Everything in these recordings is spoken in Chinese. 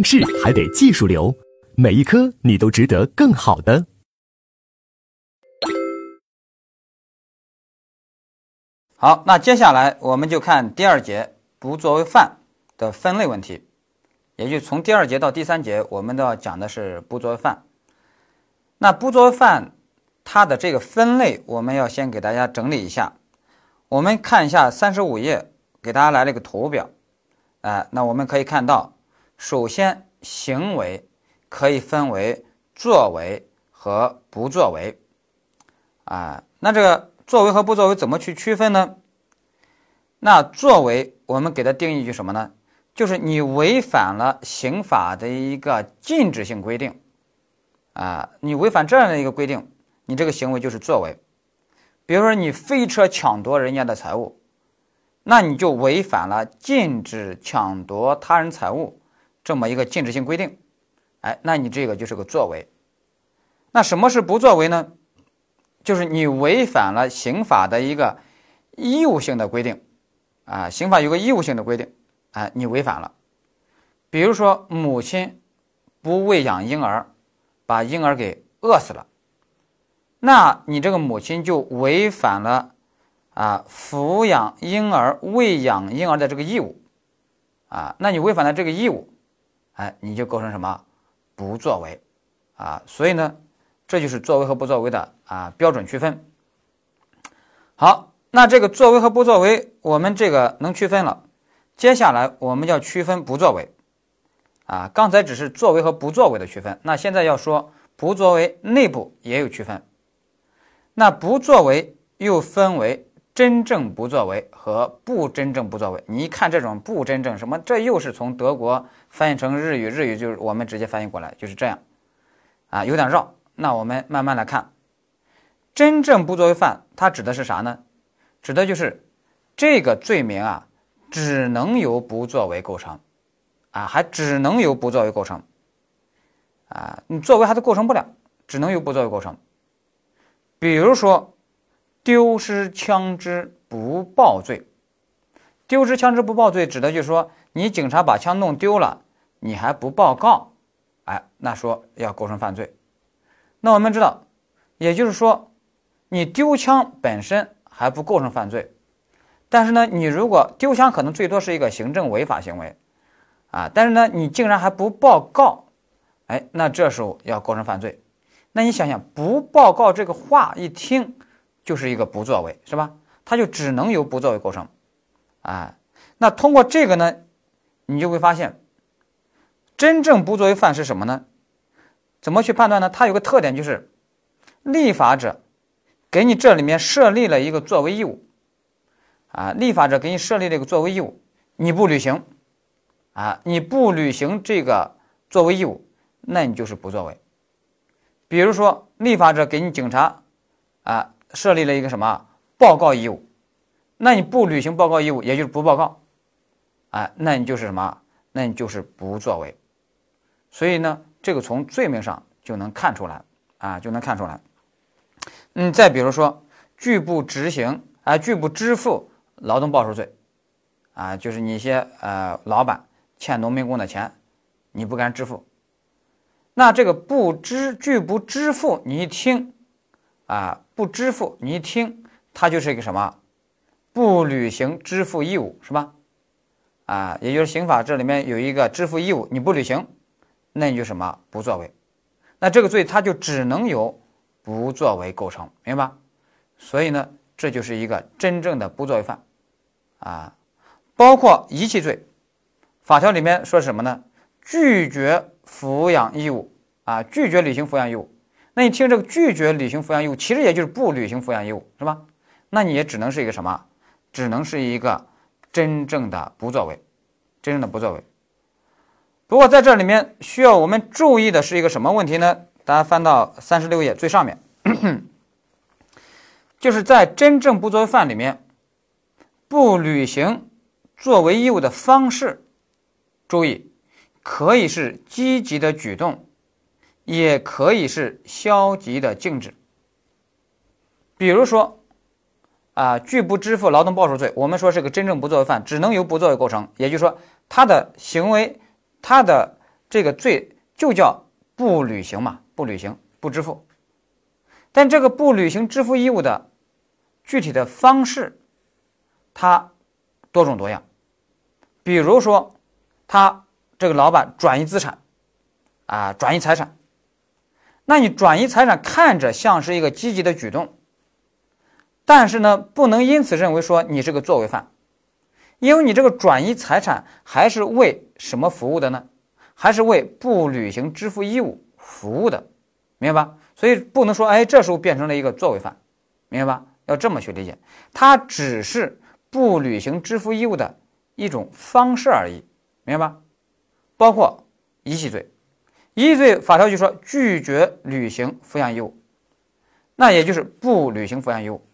应试还得技术流，每一科你都值得更好的。好，那接下来我们就看第二节不作为范的分类问题，也就从第二节到第三节，我们都要讲的是不作为范。那不作为范，它的这个分类，我们要先给大家整理一下。我们看一下三十五页，给大家来了一个图表。哎，那我们可以看到，首先行为可以分为作为和不作为。啊，那这个。作为和不作为怎么去区分呢？那作为我们给它定义就什么呢？就是你违反了刑法的一个禁止性规定，啊，你违反这样的一个规定，你这个行为就是作为。比如说你飞车抢夺人家的财物，那你就违反了禁止抢夺他人财物这么一个禁止性规定，哎，那你这个就是个作为。那什么是不作为呢？就是你违反了刑法的一个义务性的规定，啊，刑法有个义务性的规定，啊，你违反了。比如说，母亲不喂养婴儿，把婴儿给饿死了，那你这个母亲就违反了啊抚养婴儿、喂养婴儿的这个义务，啊，那你违反了这个义务，哎，你就构成什么不作为，啊，所以呢。这就是作为和不作为的啊标准区分。好，那这个作为和不作为，我们这个能区分了。接下来我们要区分不作为啊，刚才只是作为和不作为的区分，那现在要说不作为内部也有区分。那不作为又分为真正不作为和不真正不作为。你一看这种不真正什么，这又是从德国翻译成日语，日语就是我们直接翻译过来就是这样啊，有点绕。那我们慢慢来看，真正不作为犯，它指的是啥呢？指的就是这个罪名啊，只能由不作为构成，啊，还只能由不作为构成，啊，你作为还是构成不了，只能由不作为构成。比如说，丢失枪支不报罪，丢失枪支不报罪，指的就是说你警察把枪弄丢了，你还不报告，哎，那说要构成犯罪。那我们知道，也就是说，你丢枪本身还不构成犯罪，但是呢，你如果丢枪可能最多是一个行政违法行为，啊，但是呢，你竟然还不报告，哎，那这时候要构成犯罪。那你想想，不报告这个话一听就是一个不作为，是吧？它就只能由不作为构成，啊，那通过这个呢，你就会发现，真正不作为犯是什么呢？怎么去判断呢？它有个特点，就是立法者给你这里面设立了一个作为义务，啊，立法者给你设立了一个作为义务，你不履行，啊，你不履行这个作为义务，那你就是不作为。比如说，立法者给你警察啊设立了一个什么报告义务，那你不履行报告义务，也就是不报告，啊，那你就是什么？那你就是不作为。所以呢？这个从罪名上就能看出来啊，就能看出来。嗯，再比如说拒不执行啊，拒不支付劳动报酬罪啊，就是你一些呃老板欠农民工的钱，你不敢支付。那这个不支拒不支付，你一听啊，不支付，你一听，它就是一个什么？不履行支付义务是吧？啊，也就是刑法这里面有一个支付义务，你不履行。那你就什么不作为，那这个罪它就只能由不作为构成，明白？所以呢，这就是一个真正的不作为犯，啊，包括遗弃罪，法条里面说什么呢？拒绝抚养义务啊，拒绝履行抚养义务。那你听这个拒绝履行抚养义务，其实也就是不履行抚养义务，是吧？那你也只能是一个什么？只能是一个真正的不作为，真正的不作为。不过在这里面需要我们注意的是一个什么问题呢？大家翻到三十六页最上面，就是在真正不作为犯里面，不履行作为义务的方式，注意，可以是积极的举动，也可以是消极的静止。比如说，啊，拒不支付劳动报酬罪，我们说是个真正不作为犯，只能由不作为构成，也就是说，他的行为。他的这个罪就叫不履行嘛，不履行不支付。但这个不履行支付义务的具体的方式，它多种多样。比如说，他这个老板转移资产，啊，转移财产，那你转移财产看着像是一个积极的举动，但是呢，不能因此认为说你是个作为犯，因为你这个转移财产还是为什么服务的呢？还是为不履行支付义务服务的，明白吧？所以不能说，哎，这时候变成了一个作为犯，明白吧？要这么去理解，他只是不履行支付义务的。一种方式而已，明白吧？包括遗弃罪，一罪法条就说拒绝履行抚养义务，那也就是不履行抚养义务。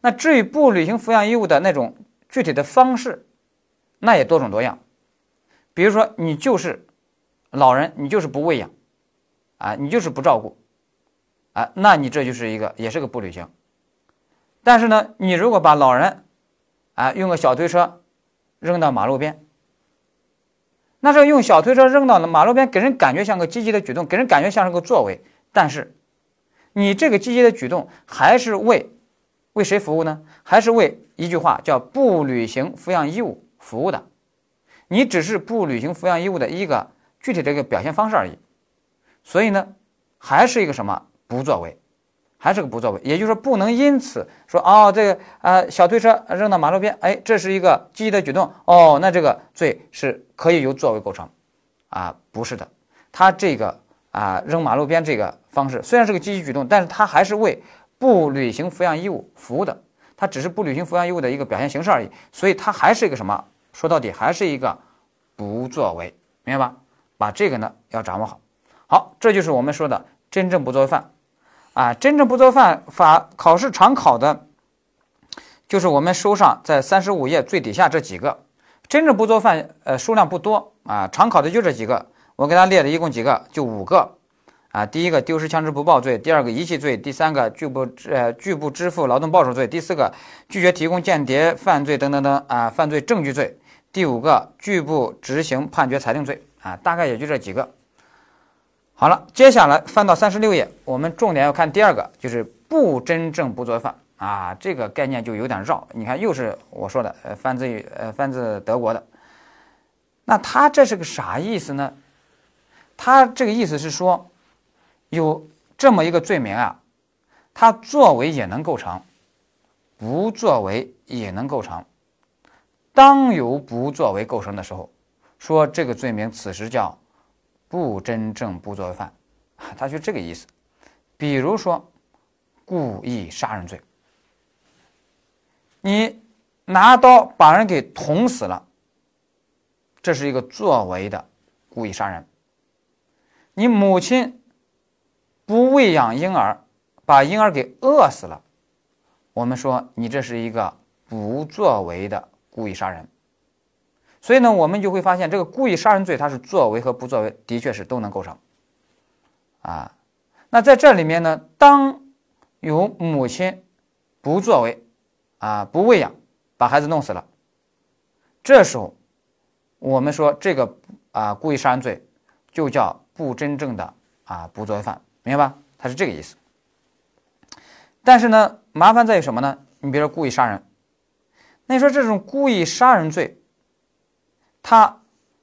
那至于不履行抚养义务的那种具体的方式，那也多种多样。比如说，你就是老人，你就是不喂养，啊，你就是不照顾，啊，那你这就是一个也是个不履行。但是呢，你如果把老人，啊，用个小推车。扔到马路边，那这用小推车扔到马路边，给人感觉像个积极的举动，给人感觉像是个作为。但是，你这个积极的举动还是为为谁服务呢？还是为一句话叫不履行抚养义务服务的？你只是不履行抚养义务的一个具体的一个表现方式而已。所以呢，还是一个什么不作为？还是个不作为，也就是说，不能因此说哦，这个啊小推车扔到马路边，哎，这是一个积极的举动哦，那这个罪是可以由作为构成，啊，不是的，他这个啊扔马路边这个方式虽然是个积极举动，但是他还是为不履行抚养义务服务的，他只是不履行抚养义务的一个表现形式而已，所以他还是一个什么？说到底还是一个不作为，明白吧？把这个呢要掌握好，好，这就是我们说的真正不作为犯。啊，真正不作犯法考试常考的，就是我们书上在三十五页最底下这几个。真正不作犯，呃，数量不多啊，常考的就这几个。我给他列了一共几个，就五个。啊，第一个丢失枪支不报罪，第二个遗弃罪，第三个拒不呃拒不支付劳动报酬罪，第四个拒绝提供间谍犯罪等等等啊犯罪证据罪，第五个拒不执行判决裁定罪啊，大概也就这几个。好了，接下来翻到三十六页，我们重点要看第二个，就是不真正不作为犯啊，这个概念就有点绕。你看，又是我说的，呃，翻自于呃翻自德国的。那他这是个啥意思呢？他这个意思是说，有这么一个罪名啊，他作为也能构成，不作为也能构成。当有不作为构成的时候，说这个罪名此时叫。不真正不作为犯，他就这个意思。比如说，故意杀人罪，你拿刀把人给捅死了，这是一个作为的故意杀人。你母亲不喂养婴儿，把婴儿给饿死了，我们说你这是一个不作为的故意杀人。所以呢，我们就会发现，这个故意杀人罪，它是作为和不作为，的确是都能构成。啊，那在这里面呢，当有母亲不作为，啊，不喂养，把孩子弄死了，这时候，我们说这个啊，故意杀人罪就叫不真正的啊不作为犯，明白吧？它是这个意思。但是呢，麻烦在于什么呢？你比如说故意杀人，那你说这种故意杀人罪。它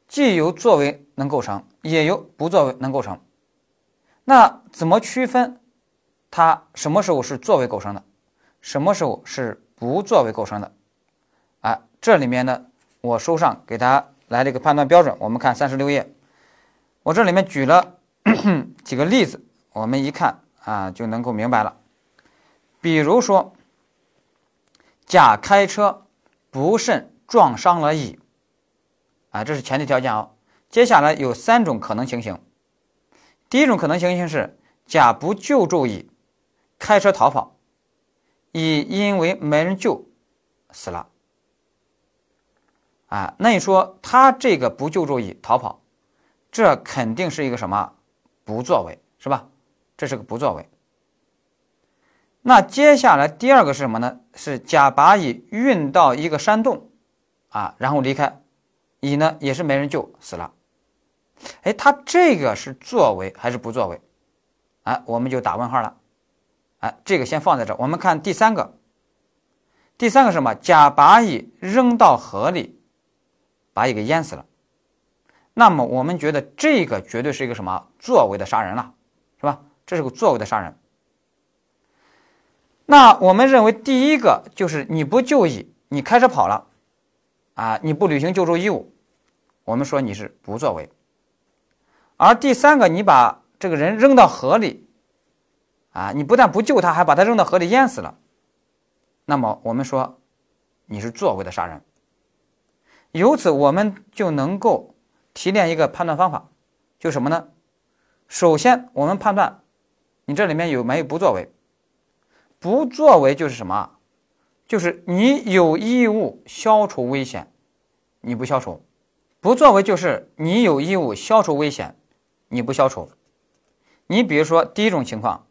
既有作为能构成，也有不作为能构成。那怎么区分它什么时候是作为构成的，什么时候是不作为构成的？啊，这里面呢，我书上给大家来了一个判断标准。我们看三十六页，我这里面举了 几个例子，我们一看啊就能够明白了。比如说，甲开车不慎撞伤了乙。啊，这是前提条件啊。接下来有三种可能情形。第一种可能情形是甲不救助乙，开车逃跑，乙因为没人救死了。啊，那你说他这个不救助乙逃跑，这肯定是一个什么不作为，是吧？这是个不作为。那接下来第二个是什么呢？是甲把乙运到一个山洞，啊，然后离开。乙呢也是没人救死了，哎，他这个是作为还是不作为？哎，我们就打问号了。哎，这个先放在这儿。我们看第三个，第三个什么？甲把乙扔到河里，把乙给淹死了。那么我们觉得这个绝对是一个什么作为的杀人了，是吧？这是个作为的杀人。那我们认为第一个就是你不救乙，你开车跑了，啊，你不履行救助义务，我们说你是不作为。而第三个，你把这个人扔到河里，啊，你不但不救他，还把他扔到河里淹死了，那么我们说你是作为的杀人。由此我们就能够提炼一个判断方法，就什么呢？首先我们判断你这里面有没有不作为。不作为就是什么？就是你有义务消除危险，你不消除；不作为就是你有义务消除危险，你不消除。你比如说第一种情况，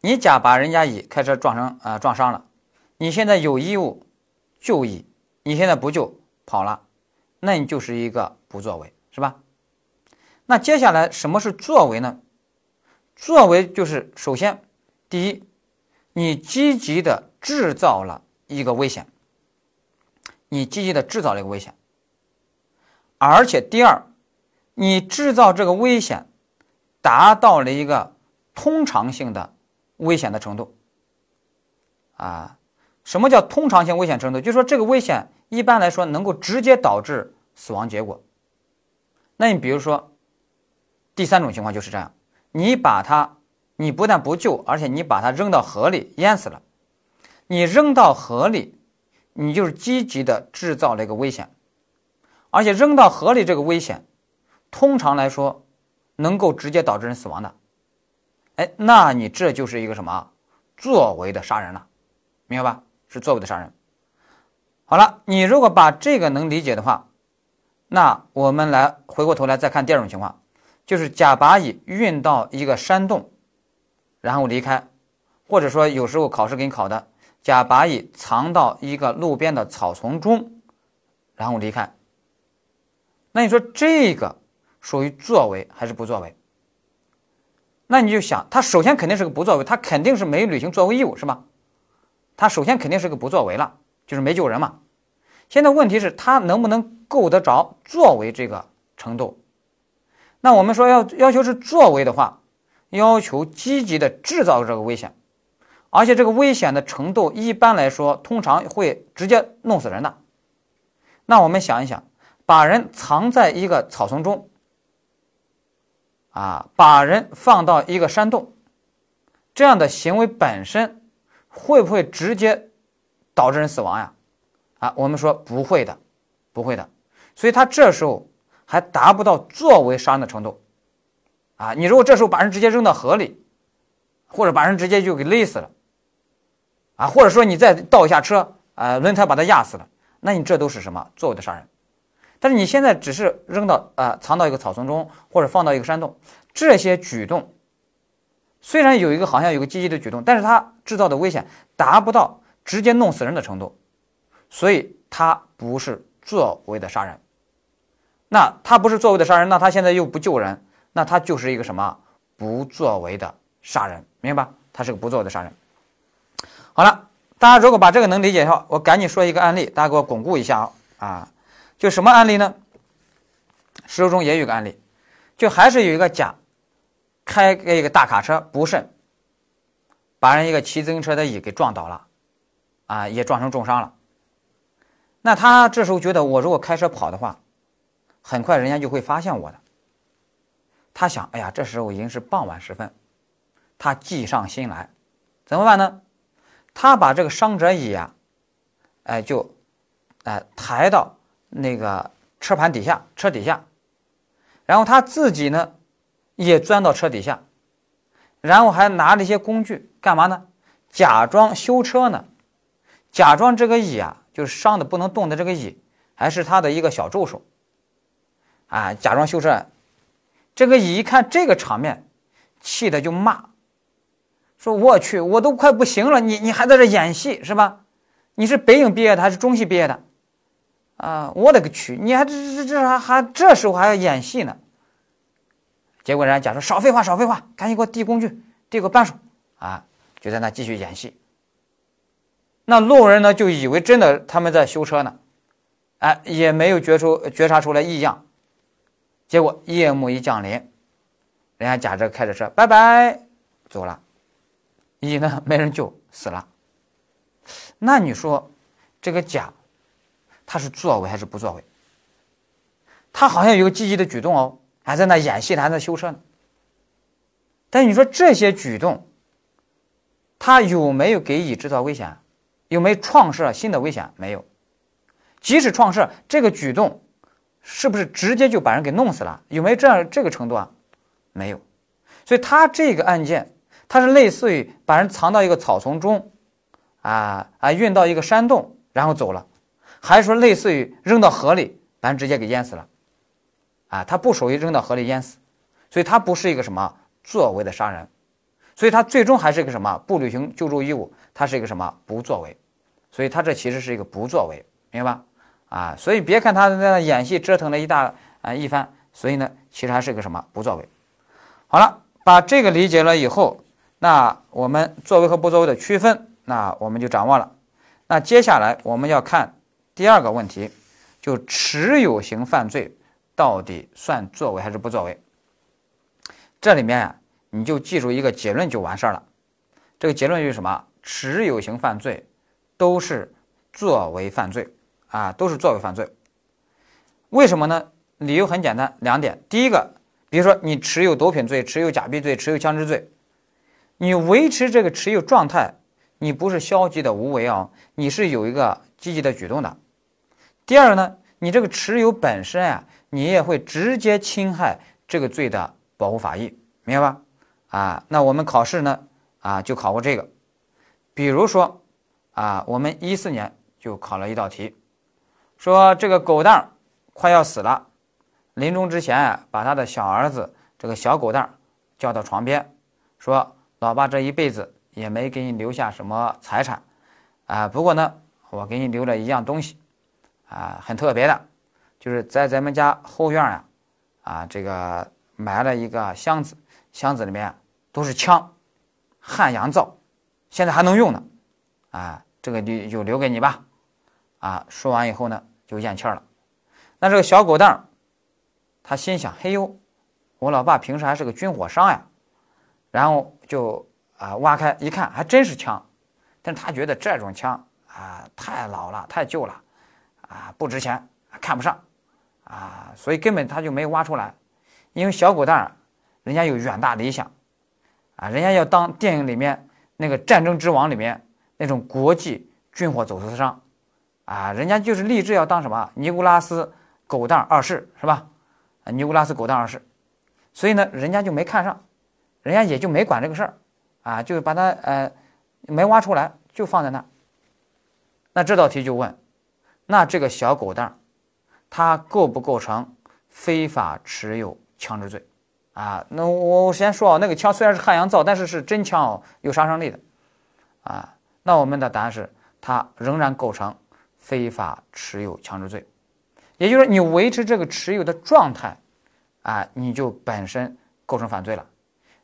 你甲把人家乙开车撞成啊撞伤了，你现在有义务救乙，你现在不救跑了，那你就是一个不作为，是吧？那接下来什么是作为呢？作为就是首先第一。你积极的制造了一个危险，你积极的制造了一个危险，而且第二，你制造这个危险达到了一个通常性的危险的程度。啊，什么叫通常性危险程度？就是说这个危险一般来说能够直接导致死亡结果。那你比如说第三种情况就是这样，你把它。你不但不救，而且你把它扔到河里淹死了。你扔到河里，你就是积极的制造了一个危险，而且扔到河里这个危险，通常来说能够直接导致人死亡的。哎，那你这就是一个什么作为的杀人了，明白吧？是作为的杀人。好了，你如果把这个能理解的话，那我们来回过头来再看第二种情况，就是甲把乙运到一个山洞。然后离开，或者说有时候考试给你考的，甲把乙藏到一个路边的草丛中，然后离开。那你说这个属于作为还是不作为？那你就想，他首先肯定是个不作为，他肯定是没履行作为义务，是吧？他首先肯定是个不作为了，就是没救人嘛。现在问题是，他能不能够得着作为这个程度？那我们说要要求是作为的话。要求积极的制造这个危险，而且这个危险的程度一般来说通常会直接弄死人的。那我们想一想，把人藏在一个草丛中，啊，把人放到一个山洞，这样的行为本身会不会直接导致人死亡呀？啊，我们说不会的，不会的。所以他这时候还达不到作为杀人的程度。啊，你如果这时候把人直接扔到河里，或者把人直接就给勒死了，啊，或者说你再倒一下车，啊，轮胎把他压死了，那你这都是什么作为的杀人？但是你现在只是扔到啊，藏到一个草丛中，或者放到一个山洞，这些举动虽然有一个好像有个积极的举动，但是它制造的危险达不到直接弄死人的程度，所以它不是作为的杀人。那他不是作为的杀人，那他现在又不救人。那他就是一个什么不作为的杀人，明白吧？他是个不作为的杀人。好了，大家如果把这个能理解的话，我赶紧说一个案例，大家给我巩固一下啊啊。就什么案例呢？实务中也有个案例，就还是有一个甲开一个大卡车不慎，把人一个骑自行车的乙给撞倒了，啊，也撞成重伤了。那他这时候觉得，我如果开车跑的话，很快人家就会发现我的。他想，哎呀，这时候已经是傍晚时分，他计上心来，怎么办呢？他把这个伤者乙啊，哎，就，哎，抬到那个车盘底下，车底下，然后他自己呢，也钻到车底下，然后还拿了一些工具，干嘛呢？假装修车呢，假装这个乙啊，就是伤的不能动的这个乙，还是他的一个小助手，啊，假装修车。这个乙一看这个场面，气的就骂，说：“我去，我都快不行了，你你还在这演戏是吧？你是北影毕业的还是中戏毕业的？啊，我勒个去，你还这这这还还这时候还要演戏呢？结果人家甲说少废话，少废话，赶紧给我递工具，递个扳手啊，就在那继续演戏。那路人呢就以为真的他们在修车呢，哎，也没有觉出觉察出来异样。结果夜幕一降临，人家甲这开着车，拜拜，走了。乙呢没人救，死了。那你说，这个甲，他是作为还是不作为？他好像有个积极的举动哦，还在那演戏，还在修车呢。但你说这些举动，他有没有给乙制造危险？有没有创设新的危险？没有。即使创设这个举动，是不是直接就把人给弄死了？有没有这样这个程度啊？没有。所以他这个案件，他是类似于把人藏到一个草丛中，啊啊，运到一个山洞，然后走了，还说类似于扔到河里，咱直接给淹死了？啊，他不属于扔到河里淹死，所以他不是一个什么作为的杀人。所以他最终还是一个什么不履行救助义务，他是一个什么不作为，所以他这其实是一个不作为，明白吧？啊，所以别看他在那演戏折腾了一大啊一番，所以呢，其实还是一个什么不作为。好了，把这个理解了以后，那我们作为和不作为的区分，那我们就掌握了。那接下来我们要看第二个问题，就持有型犯罪到底算作为还是不作为？这里面呀。你就记住一个结论就完事儿了，这个结论就是什么？持有型犯罪都是作为犯罪啊，都是作为犯罪。为什么呢？理由很简单，两点。第一个，比如说你持有毒品罪、持有假币罪、持有枪支罪，你维持这个持有状态，你不是消极的无为啊，你是有一个积极的举动的。第二呢，你这个持有本身啊，你也会直接侵害这个罪的保护法益，明白吧？啊，那我们考试呢？啊，就考过这个。比如说，啊，我们一四年就考了一道题，说这个狗蛋儿快要死了，临终之前啊，把他的小儿子这个小狗蛋儿叫到床边，说：“老爸这一辈子也没给你留下什么财产，啊，不过呢，我给你留了一样东西，啊，很特别的，就是在咱们家后院呀，啊，这个埋了一个箱子，箱子里面。”都是枪，汉阳造，现在还能用呢，啊，这个就就留给你吧，啊，说完以后呢，就咽气了。那这个小狗蛋儿他心想：嘿呦，我老爸平时还是个军火商呀，然后就啊挖开一看，还真是枪，但他觉得这种枪啊太老了，太旧了，啊不值钱，看不上，啊，所以根本他就没挖出来，因为小狗蛋儿人家有远大理想。啊，人家要当电影里面那个《战争之王》里面那种国际军火走私商，啊，人家就是立志要当什么尼古拉斯狗蛋二世，是吧？啊，尼古拉斯狗蛋二世，所以呢，人家就没看上，人家也就没管这个事儿，啊，就把它呃没挖出来，就放在那。那这道题就问，那这个小狗蛋，它构不构成非法持有枪支罪？啊，那我我先说啊，那个枪虽然是汉阳造，但是是真枪哦，有杀伤力的，啊，那我们的答案是它仍然构成非法持有枪支罪，也就是你维持这个持有的状态，啊，你就本身构成犯罪了。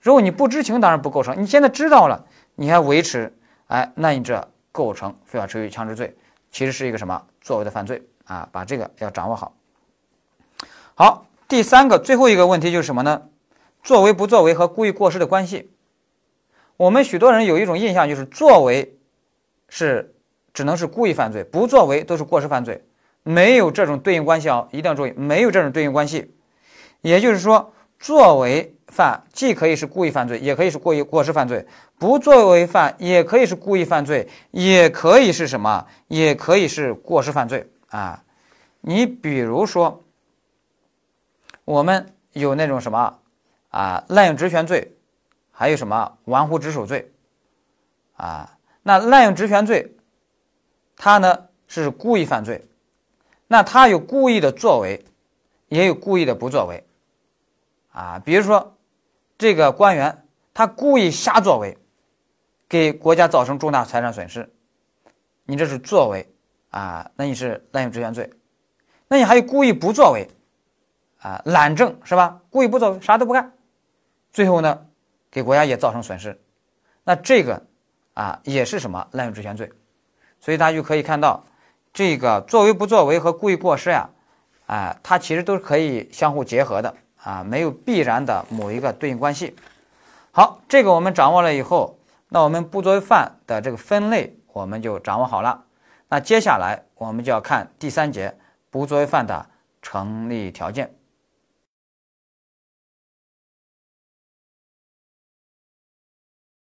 如果你不知情，当然不构成。你现在知道了，你还维持，哎，那你这构成非法持有枪支罪，其实是一个什么作为的犯罪啊？把这个要掌握好。好，第三个最后一个问题就是什么呢？作为不作为和故意过失的关系，我们许多人有一种印象，就是作为是只能是故意犯罪，不作为都是过失犯罪，没有这种对应关系啊！一定要注意，没有这种对应关系。也就是说，作为犯既可以是故意犯罪，也可以是过意过失犯罪；不作为犯也可以是故意犯罪，也可以是什么？也可以是过失犯罪啊！你比如说，我们有那种什么？啊，滥用职权罪，还有什么玩忽职守罪？啊，那滥用职权罪，他呢是故意犯罪，那他有故意的作为，也有故意的不作为。啊，比如说这个官员他故意瞎作为，给国家造成重大财产损失，你这是作为啊，那你是滥用职权罪。那你还有故意不作为，啊，懒政是吧？故意不作为，啥都不干。最后呢，给国家也造成损失，那这个啊也是什么滥用职权罪？所以大家就可以看到，这个作为不作为和故意过失呀，啊，它其实都是可以相互结合的啊，没有必然的某一个对应关系。好，这个我们掌握了以后，那我们不作为犯的这个分类我们就掌握好了。那接下来我们就要看第三节不作为犯的成立条件。